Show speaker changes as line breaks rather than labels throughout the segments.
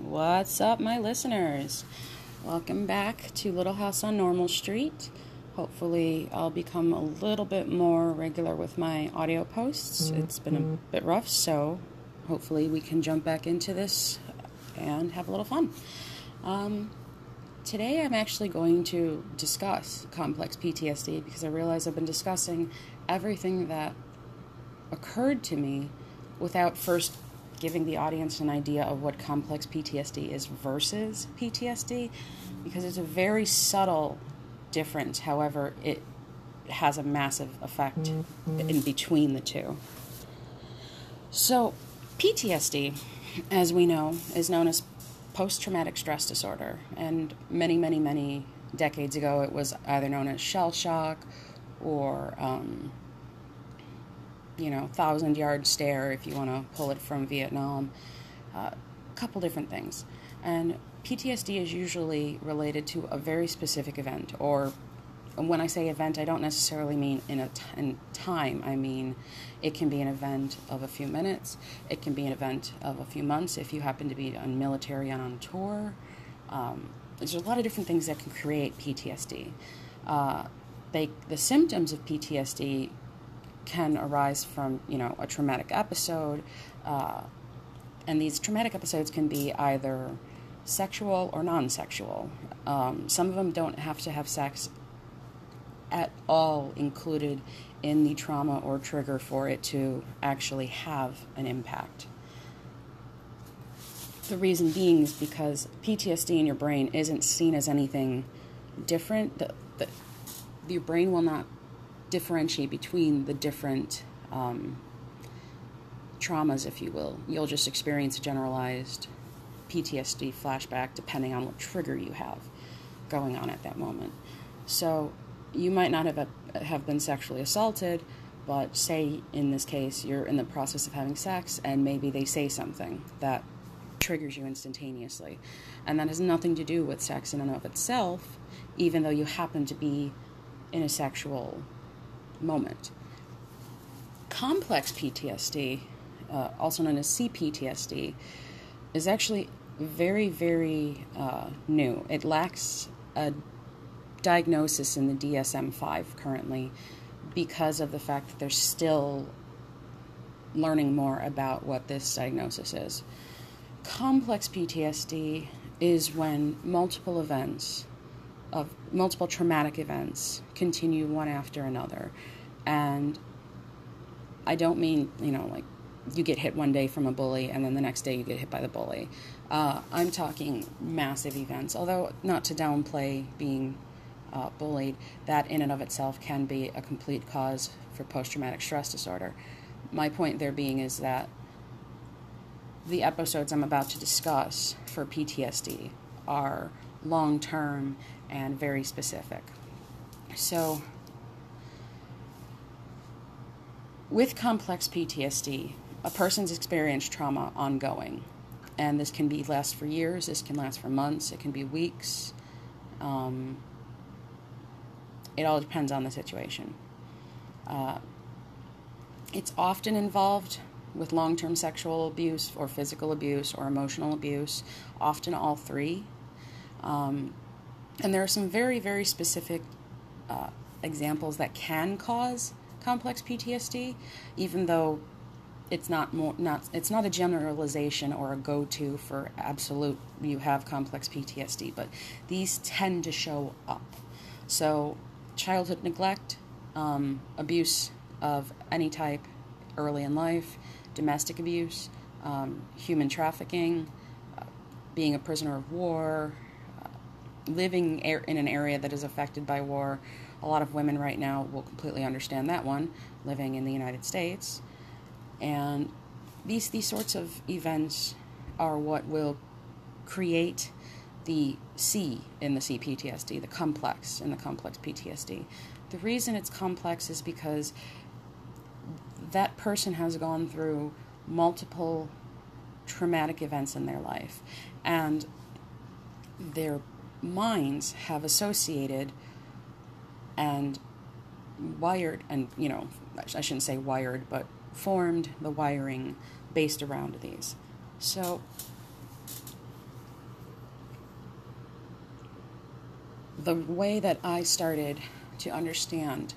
What's up, my listeners? Welcome back to Little House on Normal Street. Hopefully, I'll become a little bit more regular with my audio posts. It's been a bit rough, so hopefully, we can jump back into this and have a little fun. Um, today, I'm actually going to discuss complex PTSD because I realize I've been discussing everything that occurred to me without first giving the audience an idea of what complex PTSD is versus PTSD because it's a very subtle difference. However, it has a massive effect in between the two. So, PTSD, as we know, is known as post traumatic stress disorder. And many, many, many decades ago, it was either known as shell shock or um, you know, thousand yard stare if you want to pull it from Vietnam. A uh, couple different things. And PTSD is usually related to a very specific event, or when I say event, I don't necessarily mean in a t- in time. I mean, it can be an event of a few minutes. It can be an event of a few months if you happen to be on military and on tour. Um, there's a lot of different things that can create PTSD. Uh, they, the symptoms of PTSD can arise from you know a traumatic episode, uh, and these traumatic episodes can be either sexual or non-sexual. Um, some of them don't have to have sex at all included in the trauma or trigger for it to actually have an impact. The reason being is because PTSD in your brain isn't seen as anything different. The, the, your brain will not differentiate between the different um, traumas, if you will. You'll just experience a generalized PTSD flashback depending on what trigger you have going on at that moment. So you might not have have been sexually assaulted, but say in this case you're in the process of having sex and maybe they say something that triggers you instantaneously. And that has nothing to do with sex in and of itself, even though you happen to be in a sexual moment. Complex PTSD, uh, also known as CPTSD, is actually very, very uh, new. It lacks a diagnosis in the DSM 5 currently because of the fact that they're still learning more about what this diagnosis is. Complex PTSD is when multiple events of multiple traumatic events continue one after another. And I don't mean, you know, like you get hit one day from a bully and then the next day you get hit by the bully. Uh, I'm talking massive events, although not to downplay being uh, bullied, that in and of itself can be a complete cause for post traumatic stress disorder. My point there being is that the episodes I'm about to discuss for PTSD are long term and very specific. So, with complex PTSD, a person's experienced trauma ongoing. And this can be last for years, this can last for months, it can be weeks. Um, it all depends on the situation. Uh, it's often involved with long term sexual abuse or physical abuse or emotional abuse, often all three. Um, and there are some very, very specific uh, examples that can cause complex PTSD, even though it's not more not it's not a generalization or a go-to for absolute you have complex PTSD, but these tend to show up. So, childhood neglect, um, abuse of any type early in life, domestic abuse, um, human trafficking, uh, being a prisoner of war, living in an area that is affected by war, a lot of women right now will completely understand that one, living in the United States. And these, these sorts of events are what will create the C in the CPTSD, the complex in the complex PTSD. The reason it's complex is because that person has gone through multiple traumatic events in their life and their minds have associated and wired and you know i shouldn't say wired but formed the wiring based around these. So the way that i started to understand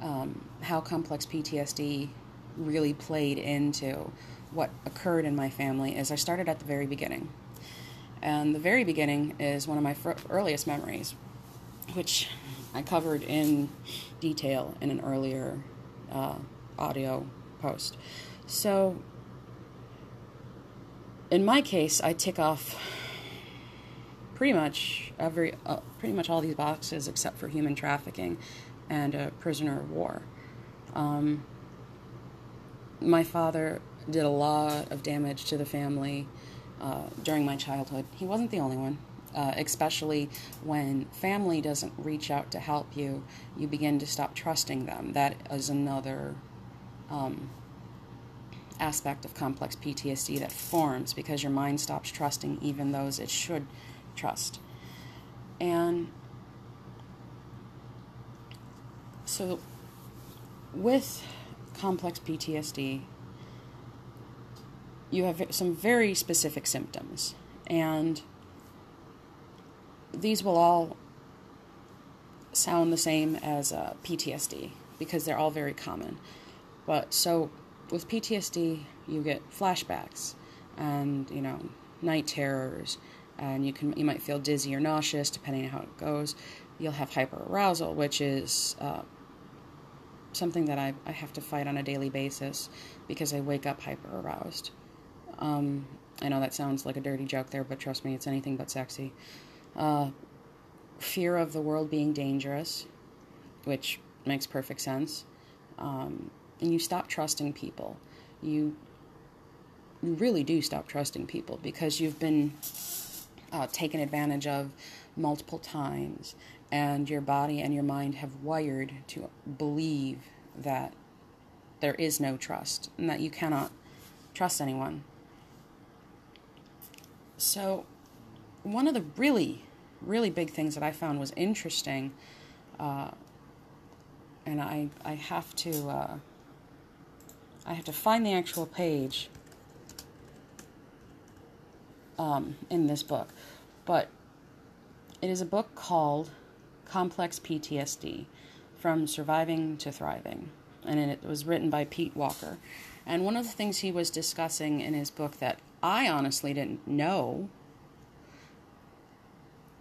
um, how complex ptsd really played into what occurred in my family is i started at the very beginning. And the very beginning is one of my fr- earliest memories, which I covered in detail in an earlier uh, audio post. So, in my case, I tick off pretty much every, uh, pretty much all these boxes except for human trafficking and a prisoner of war. Um, my father did a lot of damage to the family uh, during my childhood. He wasn't the only one. Uh, especially when family doesn't reach out to help you, you begin to stop trusting them. That is another um, aspect of complex PTSD that forms because your mind stops trusting even those it should trust. And so, with complex PTSD, you have some very specific symptoms, and these will all sound the same as uh, PTSD because they're all very common. But so with PTSD, you get flashbacks and you know night terrors, and you can you might feel dizzy or nauseous depending on how it goes. You'll have hyperarousal, which is uh, something that I, I have to fight on a daily basis because I wake up hyper aroused. Um, I know that sounds like a dirty joke there, but trust me, it's anything but sexy. Uh, fear of the world being dangerous, which makes perfect sense. Um, and you stop trusting people. You, you really do stop trusting people because you've been uh, taken advantage of multiple times, and your body and your mind have wired to believe that there is no trust and that you cannot trust anyone. So, one of the really, really big things that I found was interesting, uh, and I I have to uh, I have to find the actual page um, in this book, but it is a book called Complex PTSD From Surviving to Thriving, and it was written by Pete Walker. And one of the things he was discussing in his book that I honestly didn't know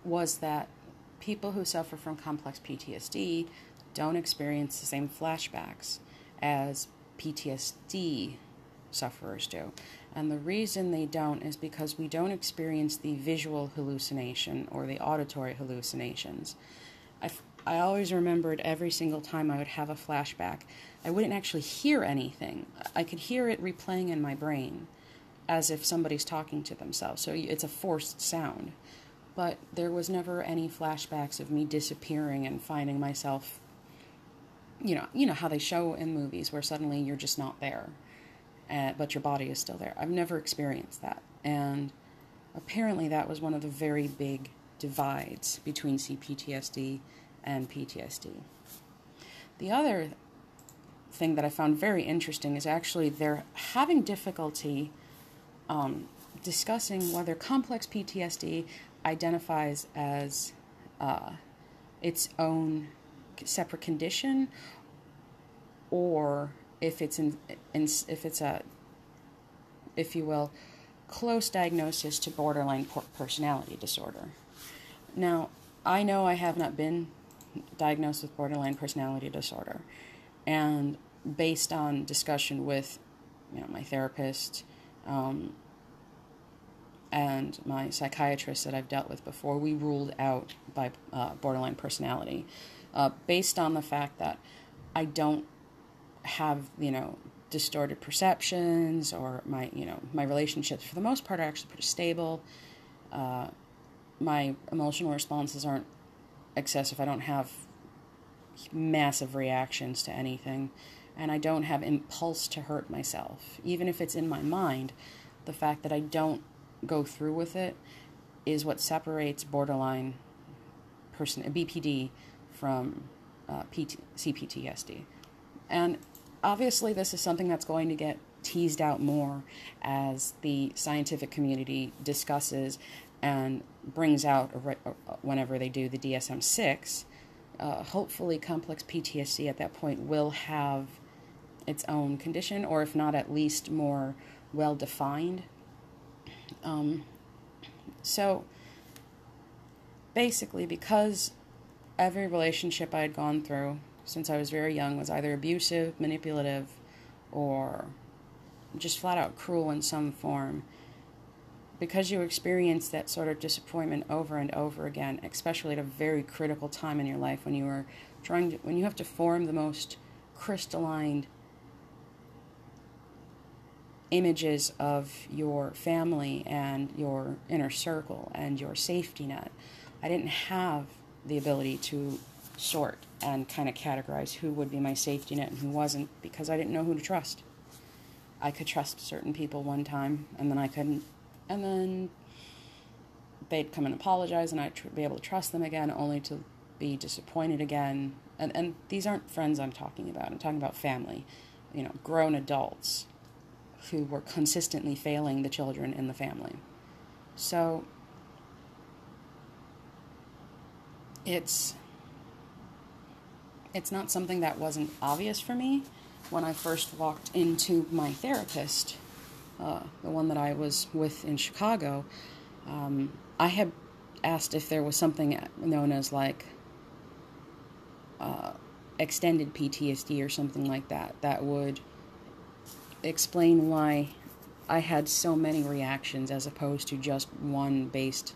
was that people who suffer from complex PTSD don't experience the same flashbacks as PTSD sufferers do. And the reason they don't is because we don't experience the visual hallucination or the auditory hallucinations. I, I always remembered every single time I would have a flashback, I wouldn't actually hear anything. I could hear it replaying in my brain as if somebody's talking to themselves. So it's a forced sound. But there was never any flashbacks of me disappearing and finding myself you know, you know how they show in movies where suddenly you're just not there, uh, but your body is still there. I've never experienced that, and apparently that was one of the very big divides between CPTSD and PTSD. The other thing that I found very interesting is actually they're having difficulty um, discussing whether complex PTSD identifies as uh, its own separate condition or if it's in, in if it's a if you will close diagnosis to borderline personality disorder. Now i know i have not been diagnosed with borderline personality disorder and based on discussion with you know my therapist um, and my psychiatrist that I've dealt with before, we ruled out by uh, borderline personality, uh, based on the fact that I don't have you know distorted perceptions or my you know my relationships for the most part are actually pretty stable. Uh, my emotional responses aren't excessive. I don't have massive reactions to anything, and I don't have impulse to hurt myself, even if it's in my mind. The fact that I don't go through with it is what separates borderline person BPD from uh, PT, CPTSD. And obviously, this is something that's going to get teased out more as the scientific community discusses and brings out uh, whenever they do the DSM 6. Uh, hopefully, complex PTSD at that point will have its own condition, or if not, at least more well defined. Um, so, basically, because every relationship I had gone through since I was very young was either abusive, manipulative, or just flat out cruel in some form. Because you experience that sort of disappointment over and over again, especially at a very critical time in your life when you are trying to, when you have to form the most crystalline images of your family and your inner circle and your safety net. I didn't have the ability to sort and kind of categorize who would be my safety net and who wasn't because I didn't know who to trust. I could trust certain people one time and then I couldn't. And then they'd come and apologize and I'd tr- be able to trust them again only to be disappointed again. And, and these aren't friends I'm talking about. I'm talking about family, you know, grown adults who were consistently failing the children in the family. So it's it's not something that wasn't obvious for me when I first walked into my therapist, uh, the one that I was with in Chicago. Um, I had asked if there was something known as like uh, extended PTSD or something like that that would explain why I had so many reactions as opposed to just one based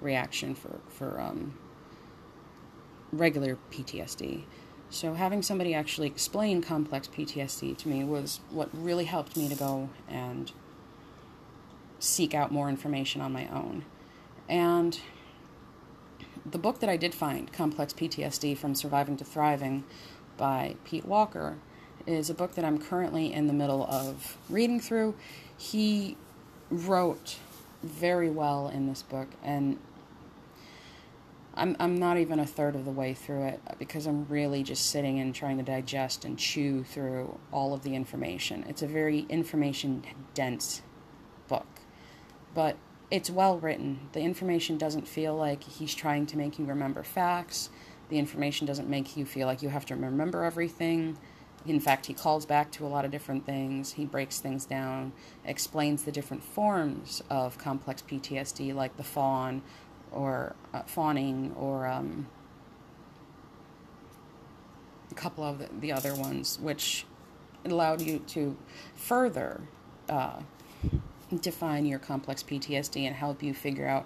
reaction for for um, regular PTSD. So having somebody actually explain complex PTSD to me was what really helped me to go and seek out more information on my own. And the book that I did find, Complex PTSD From Surviving to Thriving by Pete Walker, is a book that I'm currently in the middle of reading through. He wrote very well in this book, and I'm I'm not even a third of the way through it because I'm really just sitting and trying to digest and chew through all of the information. It's a very information dense book, but it's well written. The information doesn't feel like he's trying to make you remember facts. The information doesn't make you feel like you have to remember everything. In fact, he calls back to a lot of different things. He breaks things down, explains the different forms of complex PTSD, like the fawn, or uh, fawning, or um, a couple of the, the, other ones, which allowed you to further uh, define your complex PTSD and help you figure out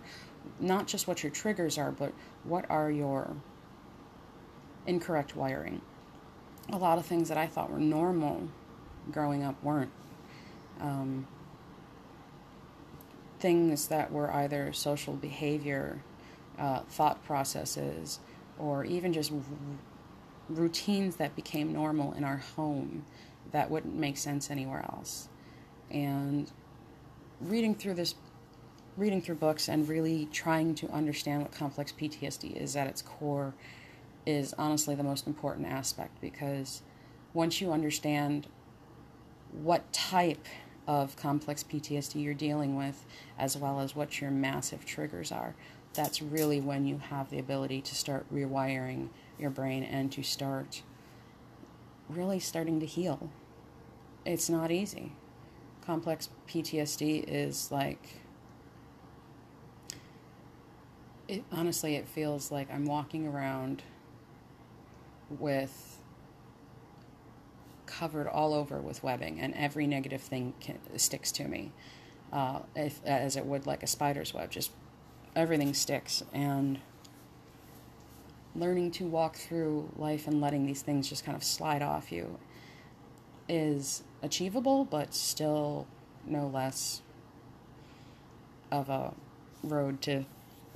not just what your triggers are, but what are your incorrect wiring a lot of things that I thought were normal growing up weren't. Um, things that were either social behavior, uh, thought processes, or even just r- routines that became normal in our home that wouldn't make sense anywhere else. And reading through this, reading through books and really trying to understand what complex PTSD is at its core is honestly the most important aspect because once you understand what type of complex PTSD you're dealing with, as well as what your massive triggers are, that's really when you have the ability to start rewiring your brain and to start really starting to heal. It's not easy. Complex PTSD is like it honestly it feels like I'm walking around with covered all over with webbing, and every negative thing can, sticks to me, uh, if, as it would like a spider's web. Just everything sticks, and learning to walk through life and letting these things just kind of slide off you is achievable, but still no less of a road to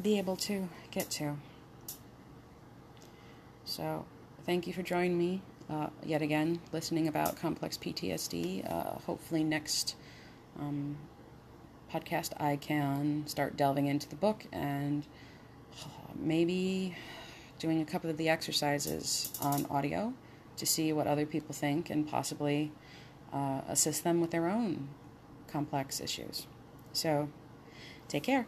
be able to get to. So, thank you for joining me uh, yet again, listening about complex PTSD. Uh, hopefully, next um, podcast, I can start delving into the book and uh, maybe doing a couple of the exercises on audio to see what other people think and possibly uh, assist them with their own complex issues. So, take care.